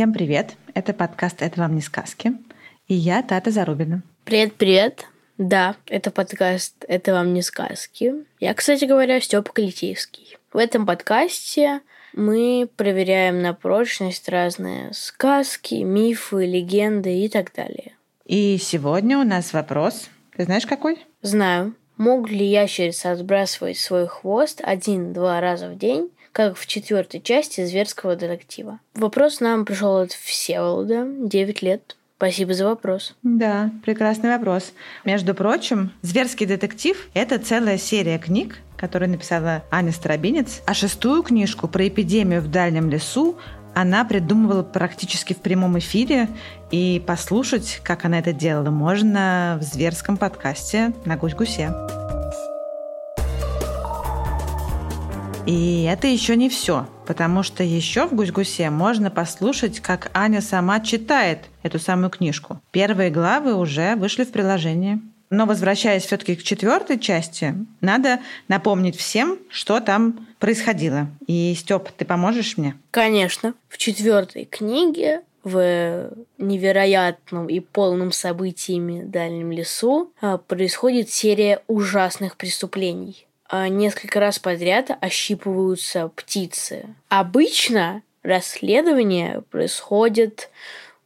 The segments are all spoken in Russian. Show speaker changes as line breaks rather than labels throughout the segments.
Всем привет! Это подкаст «Это вам не сказки». И я Тата Зарубина.
Привет-привет. Да, это подкаст «Это вам не сказки». Я, кстати говоря, Степа Калитейский. В этом подкасте мы проверяем на прочность разные сказки, мифы, легенды и так далее.
И сегодня у нас вопрос. Ты знаешь, какой?
Знаю, могут ли ящерицы отбрасывать свой хвост один-два раза в день, как в четвертой части зверского детектива? Вопрос нам пришел от Всеволода, 9 лет. Спасибо за вопрос.
Да, прекрасный вопрос. Между прочим, «Зверский детектив» — это целая серия книг, которую написала Аня Старобинец. А шестую книжку про эпидемию в дальнем лесу она придумывала практически в прямом эфире, и послушать, как она это делала, можно в зверском подкасте на «Гусь-гусе». И это еще не все, потому что еще в «Гусь-гусе» можно послушать, как Аня сама читает эту самую книжку. Первые главы уже вышли в приложении. Но возвращаясь все-таки к четвертой части, надо напомнить всем, что там происходило. И, Степ, ты поможешь мне?
Конечно. В четвертой книге в невероятном и полном событиями дальнем лесу а, происходит серия ужасных преступлений. А Несколько раз подряд ощипываются птицы. Обычно расследование происходит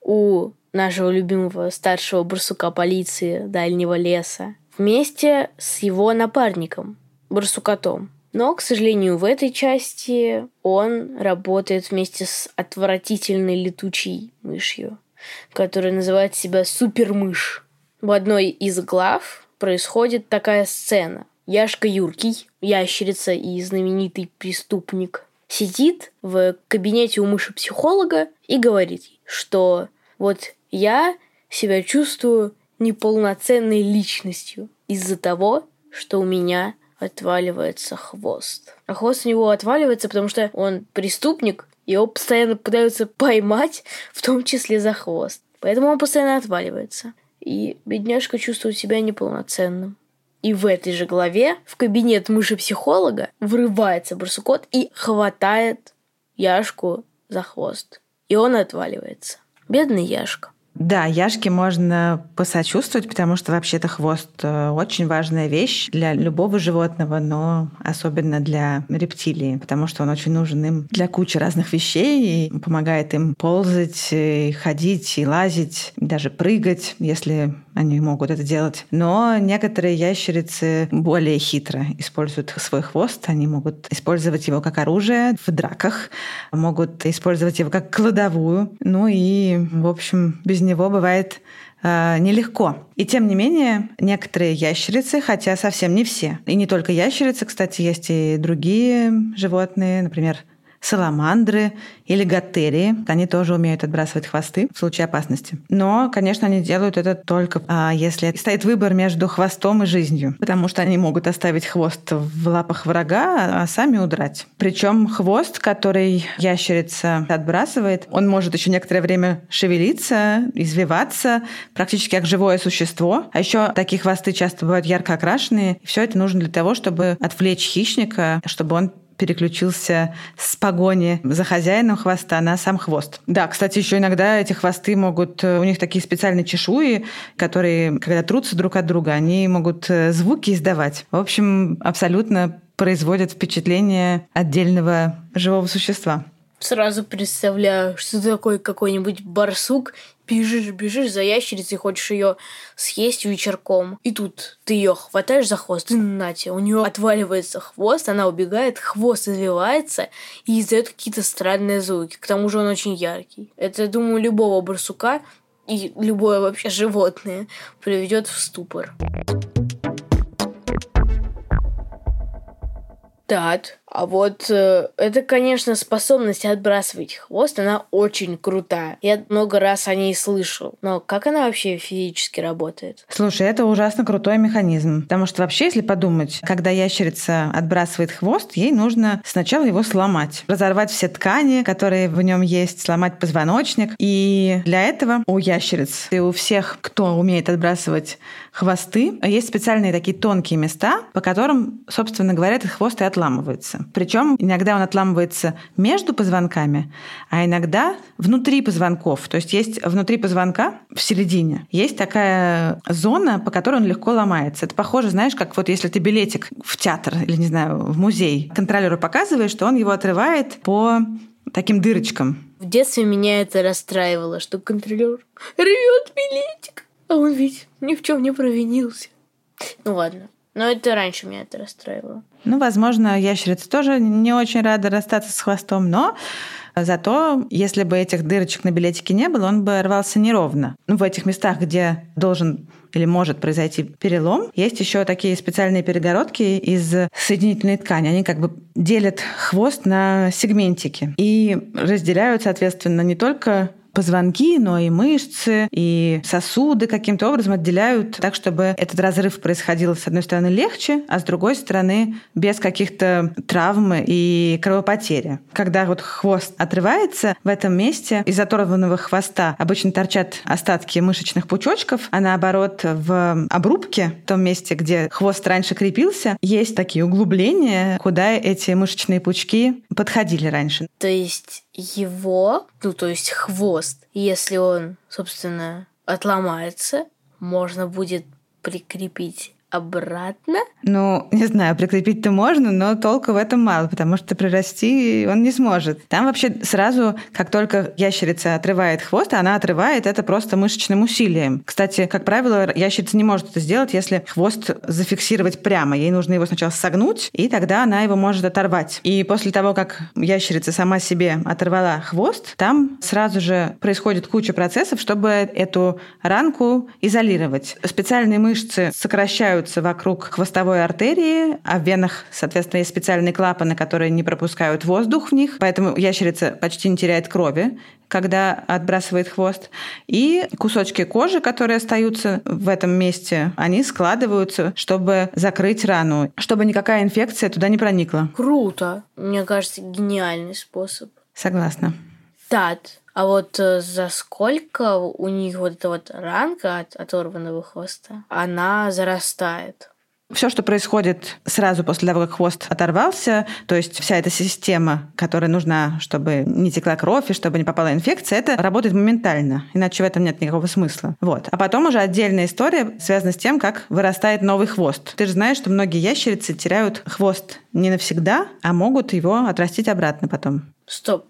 у нашего любимого старшего барсука полиции дальнего леса вместе с его напарником, барсукотом. Но, к сожалению, в этой части он работает вместе с отвратительной летучей мышью, которая называет себя супермышь. В одной из глав происходит такая сцена. Яшка Юркий, ящерица и знаменитый преступник, сидит в кабинете у мыши-психолога и говорит, что вот я себя чувствую неполноценной личностью из-за того, что у меня отваливается хвост. А хвост у него отваливается, потому что он преступник, его постоянно пытаются поймать, в том числе за хвост. Поэтому он постоянно отваливается. И бедняжка чувствует себя неполноценным. И в этой же главе в кабинет мыши-психолога врывается барсукот и хватает Яшку за хвост. И он отваливается. Бедный Яшка.
Да, Яшке можно посочувствовать, потому что вообще-то хвост э, очень важная вещь для любого животного, но особенно для рептилии, потому что он очень нужен им для кучи разных вещей и помогает им ползать, и ходить, и лазить, и даже прыгать, если они могут это делать. Но некоторые ящерицы более хитро используют свой хвост. Они могут использовать его как оружие в драках, могут использовать его как кладовую. Ну и, в общем, без него бывает э, нелегко. И тем не менее, некоторые ящерицы, хотя совсем не все, и не только ящерицы, кстати, есть и другие животные, например, саламандры или гаттерии. Они тоже умеют отбрасывать хвосты в случае опасности. Но, конечно, они делают это только а, если стоит выбор между хвостом и жизнью, потому что они могут оставить хвост в лапах врага, а сами удрать. Причем хвост, который ящерица отбрасывает, он может еще некоторое время шевелиться, извиваться, практически как живое существо. А еще такие хвосты часто бывают ярко окрашенные. Все это нужно для того, чтобы отвлечь хищника, чтобы он переключился с погони за хозяином хвоста на сам хвост. Да, кстати, еще иногда эти хвосты могут... э, У них такие специальные чешуи, которые, когда трутся друг от друга, они могут э, звуки издавать. В общем, абсолютно производят впечатление отдельного живого существа.
Сразу представляю, что такой какой-нибудь барсук, бежишь, бежишь за ящерицей, хочешь ее съесть вечерком. И тут ты ее хватаешь за хвост, и нате, у нее отваливается хвост, она убегает, хвост извивается и издает какие-то странные звуки. К тому же он очень яркий. Это, я думаю, любого барсука и любое вообще животное приведет в ступор. Тат, А вот э, это, конечно, способность отбрасывать хвост, она очень крутая. Я много раз о ней слышал. Но как она вообще физически работает?
Слушай, это ужасно крутой механизм. Потому что вообще, если подумать, когда ящерица отбрасывает хвост, ей нужно сначала его сломать. Разорвать все ткани, которые в нем есть, сломать позвоночник. И для этого у ящериц и у всех, кто умеет отбрасывать хвосты, есть специальные такие тонкие места, по которым, собственно говоря, этот хвост и отламывается. Причем иногда он отламывается между позвонками, а иногда внутри позвонков. То есть есть внутри позвонка, в середине, есть такая зона, по которой он легко ломается. Это похоже, знаешь, как вот если ты билетик в театр или, не знаю, в музей контролеру показываешь, что он его отрывает по таким дырочкам.
В детстве меня это расстраивало, что контролер рвет билетик, а он ведь ни в чем не провинился. Ну ладно. Но это раньше меня это расстраивало.
Ну, возможно, ящерица тоже не очень рада расстаться с хвостом, но Зато, если бы этих дырочек на билетике не было, он бы рвался неровно. Ну, в этих местах, где должен или может произойти перелом, есть еще такие специальные перегородки из соединительной ткани. Они как бы делят хвост на сегментики и разделяют, соответственно, не только позвонки, но и мышцы, и сосуды каким-то образом отделяют так, чтобы этот разрыв происходил, с одной стороны, легче, а с другой стороны, без каких-то травм и кровопотери. Когда вот хвост отрывается, в этом месте из оторванного хвоста обычно торчат остатки мышечных пучочков, а наоборот, в обрубке, в том месте, где хвост раньше крепился, есть такие углубления, куда эти мышечные пучки подходили раньше.
То есть его, ну то есть хвост, если он, собственно, отломается, можно будет прикрепить обратно?
Ну, не знаю, прикрепить-то можно, но толка в этом мало, потому что прирасти он не сможет. Там вообще сразу, как только ящерица отрывает хвост, она отрывает это просто мышечным усилием. Кстати, как правило, ящерица не может это сделать, если хвост зафиксировать прямо. Ей нужно его сначала согнуть, и тогда она его может оторвать. И после того, как ящерица сама себе оторвала хвост, там сразу же происходит куча процессов, чтобы эту ранку изолировать. Специальные мышцы сокращают образуются вокруг хвостовой артерии, а в венах, соответственно, есть специальные клапаны, которые не пропускают воздух в них, поэтому ящерица почти не теряет крови, когда отбрасывает хвост. И кусочки кожи, которые остаются в этом месте, они складываются, чтобы закрыть рану, чтобы никакая инфекция туда не проникла.
Круто. Мне кажется, гениальный способ.
Согласна.
Тат, а вот э, за сколько у них вот эта вот ранка от оторванного хвоста, она зарастает?
Все, что происходит сразу после того, как хвост оторвался, то есть вся эта система, которая нужна, чтобы не текла кровь и чтобы не попала инфекция, это работает моментально, иначе в этом нет никакого смысла. Вот. А потом уже отдельная история связана с тем, как вырастает новый хвост. Ты же знаешь, что многие ящерицы теряют хвост не навсегда, а могут его отрастить обратно потом.
Стоп,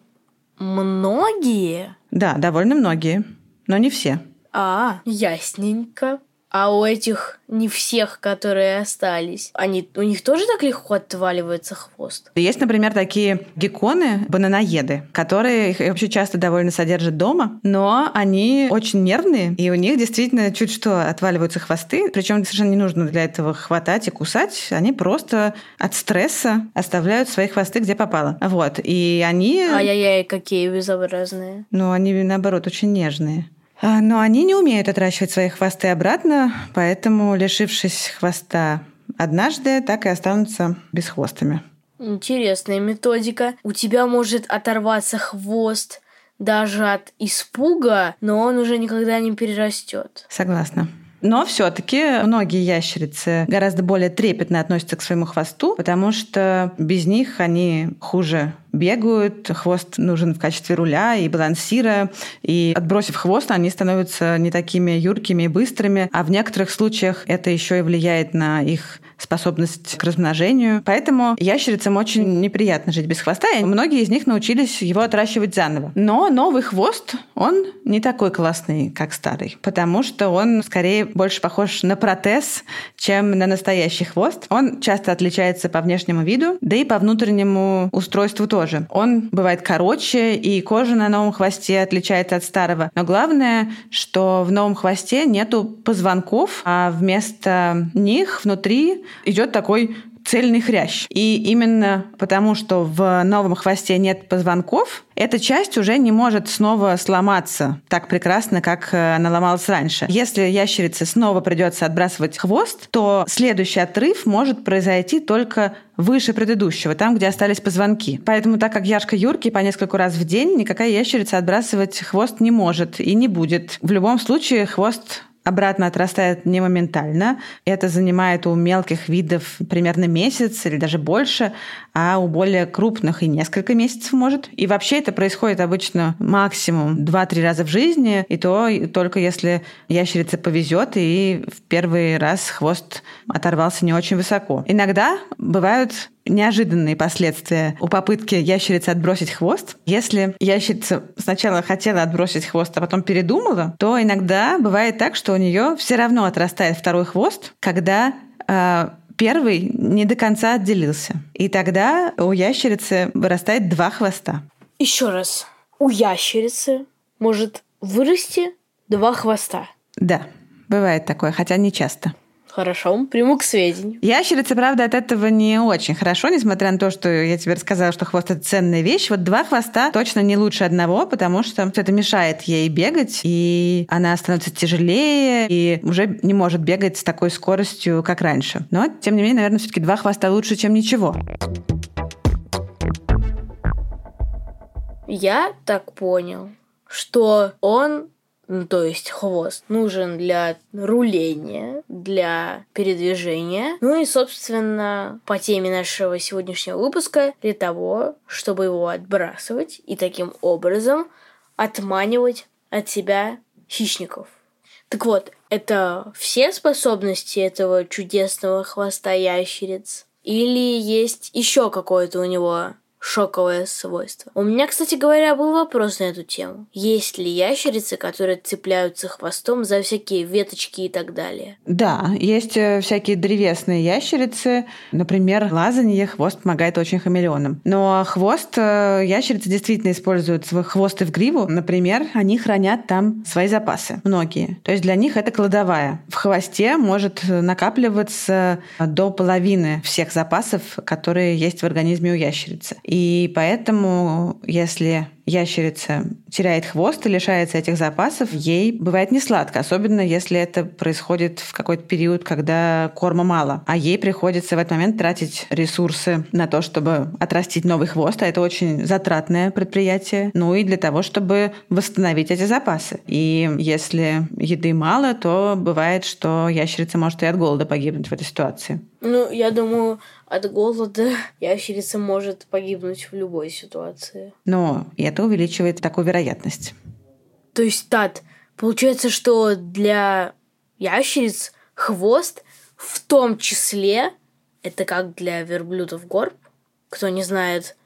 Многие?
Да, довольно многие, но не все.
А, ясненько. А у этих не всех, которые остались, они, у них тоже так легко отваливается хвост?
Есть, например, такие гекконы, бананоеды, которые их вообще часто довольно содержат дома, но они очень нервные, и у них действительно чуть что отваливаются хвосты, причем совершенно не нужно для этого хватать и кусать, они просто от стресса оставляют свои хвосты где попало. Вот, и они...
Ай-яй-яй, какие безобразные.
Ну, они, наоборот, очень нежные. А, но они не умеют отращивать свои хвосты обратно, поэтому, лишившись хвоста однажды, так и останутся бесхвостыми.
Интересная методика. У тебя может оторваться хвост даже от испуга, но он уже никогда не перерастет.
Согласна. Но все-таки многие ящерицы гораздо более трепетно относятся к своему хвосту, потому что без них они хуже бегают, хвост нужен в качестве руля и балансира, и отбросив хвост, они становятся не такими юркими и быстрыми, а в некоторых случаях это еще и влияет на их способность к размножению. Поэтому ящерицам очень неприятно жить без хвоста, и многие из них научились его отращивать заново. Но новый хвост, он не такой классный, как старый, потому что он скорее больше похож на протез, чем на настоящий хвост. Он часто отличается по внешнему виду, да и по внутреннему устройству тоже. Он бывает короче, и кожа на новом хвосте отличается от старого. Но главное, что в новом хвосте нету позвонков, а вместо них внутри идет такой цельный хрящ. И именно потому, что в новом хвосте нет позвонков, эта часть уже не может снова сломаться так прекрасно, как э, она ломалась раньше. Если ящерице снова придется отбрасывать хвост, то следующий отрыв может произойти только выше предыдущего, там, где остались позвонки. Поэтому, так как Яшка Юрки по несколько раз в день, никакая ящерица отбрасывать хвост не может и не будет. В любом случае, хвост обратно отрастает не моментально. Это занимает у мелких видов примерно месяц или даже больше, а у более крупных и несколько месяцев может. И вообще это происходит обычно максимум 2-3 раза в жизни, и то только если ящерице повезет и в первый раз хвост оторвался не очень высоко. Иногда бывают неожиданные последствия у попытки ящерицы отбросить хвост. Если ящерица сначала хотела отбросить хвост, а потом передумала, то иногда бывает так, что у нее все равно отрастает второй хвост, когда э, первый не до конца отделился. И тогда у ящерицы вырастает два хвоста.
Еще раз. У ящерицы может вырасти два хвоста.
Да, бывает такое, хотя не часто.
Хорошо, приму к сведению.
Ящерица, правда, от этого не очень хорошо, несмотря на то, что я тебе рассказала, что хвост – это ценная вещь. Вот два хвоста точно не лучше одного, потому что это мешает ей бегать, и она становится тяжелее, и уже не может бегать с такой скоростью, как раньше. Но, тем не менее, наверное, все таки два хвоста лучше, чем ничего.
Я так понял, что он ну, то есть хвост, нужен для руления, для передвижения, ну и, собственно, по теме нашего сегодняшнего выпуска, для того, чтобы его отбрасывать и таким образом отманивать от себя хищников. Так вот, это все способности этого чудесного хвоста ящериц? Или есть еще какое-то у него шоковое свойство. У меня, кстати говоря, был вопрос на эту тему. Есть ли ящерицы, которые цепляются хвостом за всякие веточки и так далее?
Да, есть э, всякие древесные ящерицы. Например, лазанье хвост помогает очень хамелеонам. Но хвост э, ящерицы действительно используют свой хвост и в гриву. Например, они хранят там свои запасы. Многие. То есть для них это кладовая. В хвосте может накапливаться до половины всех запасов, которые есть в организме у ящерицы. Поэтому, если ящерица теряет хвост и лишается этих запасов, ей бывает не сладко, особенно если это происходит в какой-то период, когда корма мало. А ей приходится в этот момент тратить ресурсы на то, чтобы отрастить новый хвост, а это очень затратное предприятие. Ну и для того, чтобы восстановить эти запасы. И если еды мало, то бывает, что ящерица может и от голода погибнуть в этой ситуации.
Ну, я думаю, от голода ящерица может погибнуть в любой ситуации.
Но это увеличивает такую вероятность.
То есть, Тат, получается, что для ящериц хвост в том числе, это как для верблюдов горб, кто не знает,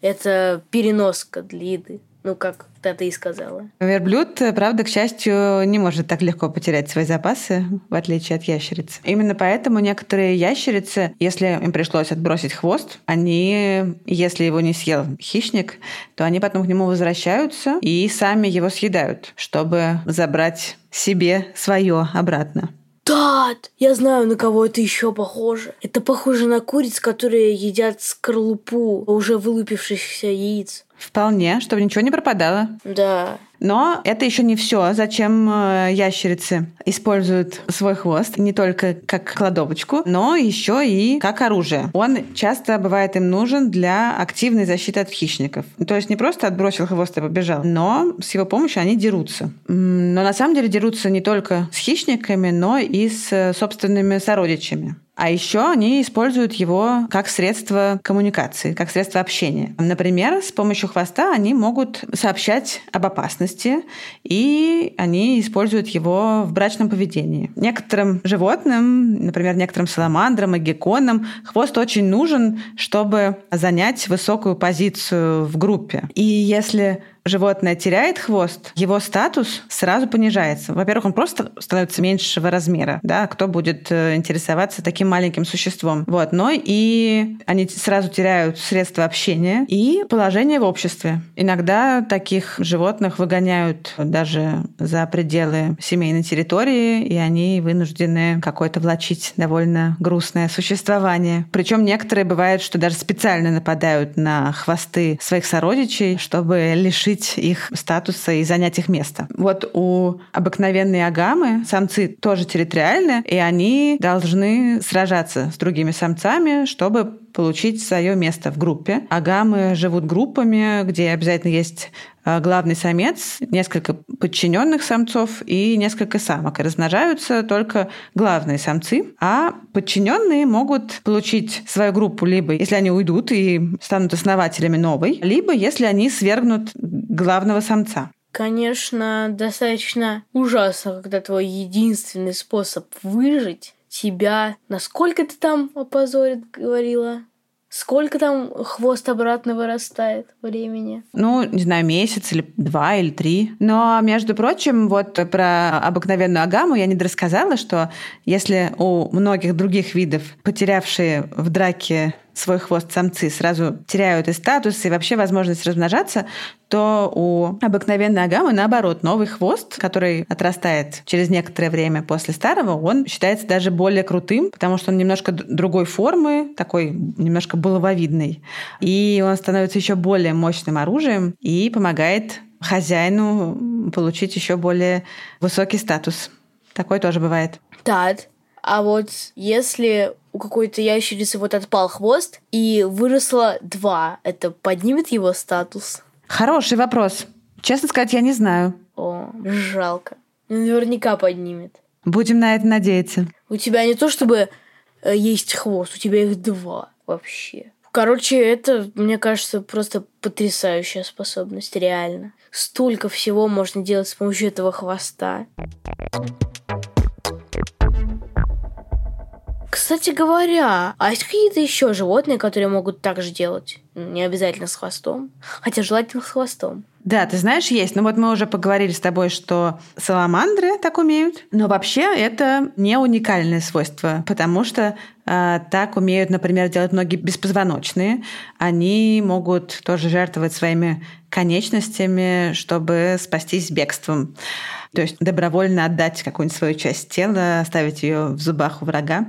это переноска для еды. Ну, как да, ты и сказала.
Верблюд, правда, к счастью, не может так легко потерять свои запасы, в отличие от ящериц. Именно поэтому некоторые ящерицы, если им пришлось отбросить хвост, они, если его не съел хищник, то они потом к нему возвращаются и сами его съедают, чтобы забрать себе свое обратно.
Тат, я знаю, на кого это еще похоже. Это похоже на куриц, которые едят скорлупу уже вылупившихся яиц.
Вполне, чтобы ничего не пропадало.
Да.
Но это еще не все, зачем э, ящерицы используют свой хвост не только как кладовочку, но еще и как оружие. Он часто бывает им нужен для активной защиты от хищников. То есть не просто отбросил хвост и побежал, но с его помощью они дерутся. Но на самом деле дерутся не только с хищниками, но и с э, собственными сородичами. А еще они используют его как средство коммуникации, как средство общения. Например, с помощью хвоста они могут сообщать об опасности, и они используют его в брачном поведении. Некоторым животным, например, некоторым саламандрам и гекконам, хвост очень нужен, чтобы занять высокую позицию в группе. И если животное теряет хвост, его статус сразу понижается. Во-первых, он просто становится меньшего размера, да, кто будет э, интересоваться таким маленьким существом. Вот, но и они сразу теряют средства общения и положение в обществе. Иногда таких животных выгоняют даже за пределы семейной территории, и они вынуждены какое-то влачить довольно грустное существование. Причем некоторые бывают, что даже специально нападают на хвосты своих сородичей, чтобы лишить их статуса и занять их место. Вот у обыкновенной агамы самцы тоже территориальны, и они должны сражаться с другими самцами, чтобы получить свое место в группе. Агамы живут группами, где обязательно есть э, главный самец, несколько подчиненных самцов и несколько самок. И размножаются только главные самцы, а подчиненные могут получить свою группу либо если они уйдут и станут основателями новой, либо если они свергнут главного самца.
Конечно, достаточно ужасно, когда твой единственный способ выжить тебя... Насколько ты там опозорит, говорила? Сколько там хвост обратно вырастает времени?
Ну, не знаю, месяц или два или три. Но, между прочим, вот про обыкновенную агаму я не рассказала, что если у многих других видов, потерявшие в драке свой хвост самцы сразу теряют и статус, и вообще возможность размножаться, то у обыкновенной агамы наоборот, новый хвост, который отрастает через некоторое время после старого, он считается даже более крутым, потому что он немножко другой формы, такой немножко булавовидный. И он становится еще более мощным оружием и помогает хозяину получить еще более высокий статус. Такое тоже бывает.
Да, а вот если у какой-то ящерицы вот отпал хвост и выросло два, это поднимет его статус?
Хороший вопрос. Честно сказать, я не знаю.
О, жалко. Наверняка поднимет.
Будем на это надеяться.
У тебя не то чтобы э, есть хвост, у тебя их два вообще. Короче, это, мне кажется, просто потрясающая способность, реально. Столько всего можно делать с помощью этого хвоста. Кстати говоря, а есть какие-то еще животные, которые могут так же делать? Не обязательно с хвостом. Хотя желательно с хвостом.
Да, ты знаешь, есть. Но вот мы уже поговорили с тобой, что саламандры так умеют. Но вообще это не уникальное свойство, потому что э, так умеют, например, делать многие беспозвоночные. Они могут тоже жертвовать своими конечностями, чтобы спастись бегством. То есть добровольно отдать какую-нибудь свою часть тела, оставить ее в зубах у врага,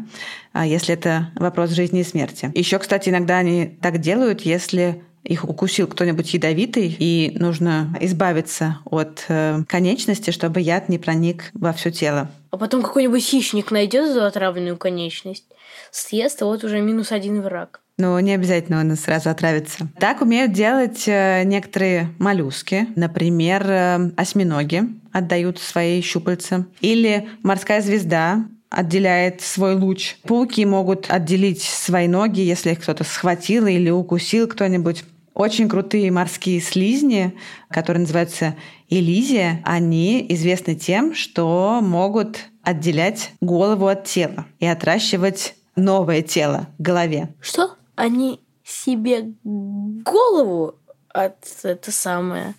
а если это вопрос жизни и смерти. Еще, кстати, иногда они так делают, если их укусил кто-нибудь ядовитый, и нужно избавиться от э, конечности, чтобы яд не проник во все тело.
А потом какой-нибудь хищник найдет за отравленную конечность, съест, а вот уже минус один враг
но не обязательно он сразу отравится. Так умеют делать э, некоторые моллюски, например, э, осьминоги отдают свои щупальца, или морская звезда отделяет свой луч. Пауки могут отделить свои ноги, если их кто-то схватил или укусил кто-нибудь. Очень крутые морские слизни, которые называются элизия, они известны тем, что могут отделять голову от тела и отращивать новое тело к голове.
Что? они себе голову от это самое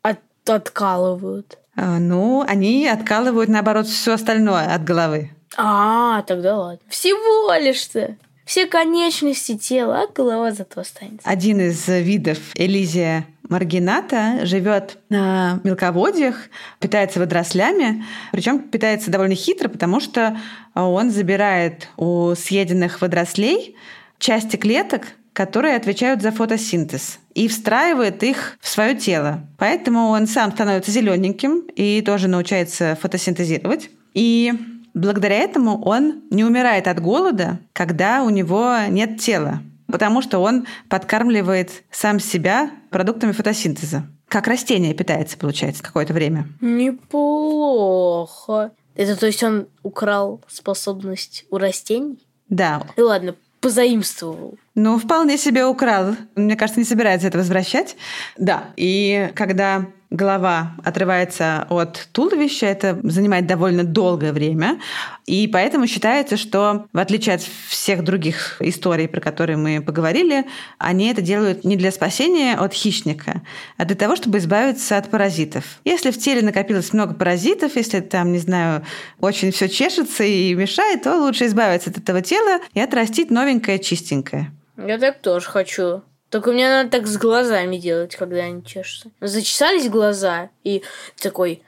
от, откалывают.
А, ну, они откалывают, наоборот, все остальное от головы.
А, тогда ладно. Всего лишь-то. Все конечности тела, а голова зато останется.
Один из видов Элизия маргината живет на мелководьях, питается водорослями, причем питается довольно хитро, потому что он забирает у съеденных водорослей части клеток, которые отвечают за фотосинтез и встраивает их в свое тело. Поэтому он сам становится зелененьким и тоже научается фотосинтезировать. И благодаря этому он не умирает от голода, когда у него нет тела, потому что он подкармливает сам себя продуктами фотосинтеза. Как растение питается, получается, какое-то время.
Неплохо. Это то есть он украл способность у растений?
Да.
И ладно, позаимствовал.
Ну, вполне себе украл. Мне кажется, не собирается это возвращать. Да. И когда голова отрывается от туловища, это занимает довольно долгое время. И поэтому считается, что в отличие от всех других историй, про которые мы поговорили, они это делают не для спасения от хищника, а для того, чтобы избавиться от паразитов. Если в теле накопилось много паразитов, если там, не знаю, очень все чешется и мешает, то лучше избавиться от этого тела и отрастить новенькое, чистенькое.
Я так тоже хочу. Только мне надо так с глазами делать, когда они чешутся. Зачесались глаза, и такой...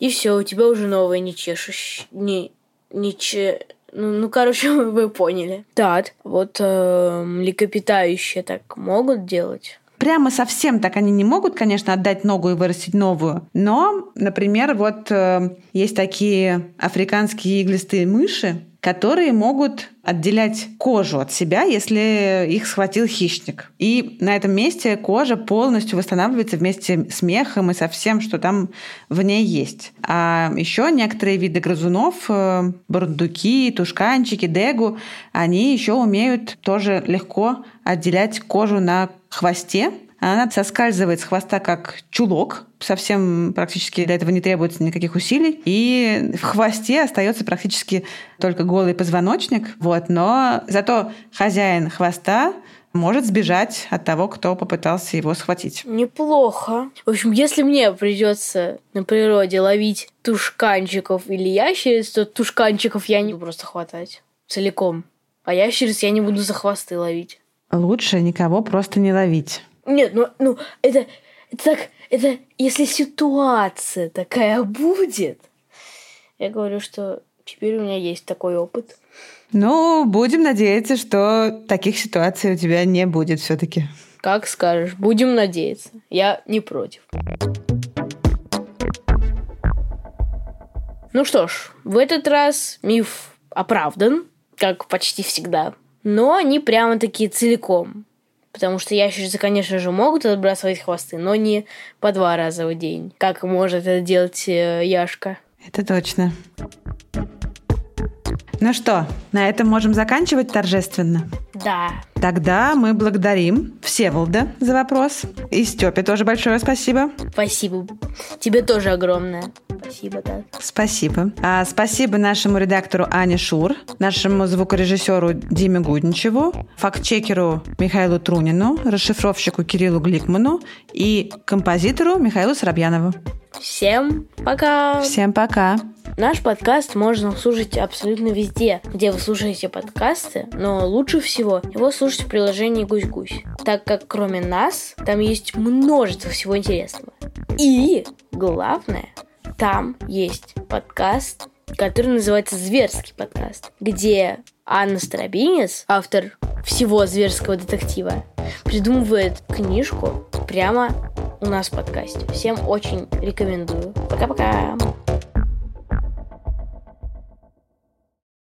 И все, у тебя уже новое не чешешь. Не, не че... Ну, ну, короче, вы поняли. Так, вот э, млекопитающие так могут делать?
Прямо совсем так они не могут, конечно, отдать ногу и вырастить новую. Но, например, вот э, есть такие африканские иглистые мыши, которые могут отделять кожу от себя, если их схватил хищник. И на этом месте кожа полностью восстанавливается вместе с мехом и со всем, что там в ней есть. А еще некоторые виды грызунов, э, бурдуки, тушканчики, дегу, они еще умеют тоже легко отделять кожу на хвосте она соскальзывает с хвоста как чулок, совсем практически для этого не требуется никаких усилий. И в хвосте остается практически только голый позвоночник. Вот. Но зато хозяин хвоста может сбежать от того, кто попытался его схватить.
Неплохо. В общем, если мне придется на природе ловить тушканчиков или ящериц, то тушканчиков я не буду просто хватать целиком. А ящериц я не буду за хвосты ловить.
Лучше никого просто не ловить.
Нет, ну, ну это, это так, это если ситуация такая будет, я говорю, что теперь у меня есть такой опыт.
Ну, будем надеяться, что таких ситуаций у тебя не будет все-таки.
Как скажешь, будем надеяться. Я не против. Ну что ж, в этот раз миф оправдан, как почти всегда, но не прямо таки целиком. Потому что ящерицы, конечно же, могут отбрасывать хвосты, но не по два раза в день, как может это делать э, Яшка.
Это точно. Ну что, на этом можем заканчивать торжественно?
Да.
Тогда мы благодарим Всеволода за вопрос. И Степе тоже большое спасибо.
Спасибо. Тебе тоже огромное. Спасибо, да.
Спасибо. А, спасибо нашему редактору Ане Шур, нашему звукорежиссеру Диме Гудничеву, фактчекеру Михаилу Трунину, расшифровщику Кириллу Гликману и композитору Михаилу Соробьянову.
Всем пока!
Всем пока!
Наш подкаст можно слушать абсолютно везде, где вы слушаете подкасты, но лучше всего его слушать в приложении «Гусь-Гусь», так как кроме нас там есть множество всего интересного. И главное, там есть подкаст, который называется «Зверский подкаст», где Анна Старобинец, автор всего зверского детектива, придумывает книжку прямо у нас в подкасте. Всем очень рекомендую. Пока-пока.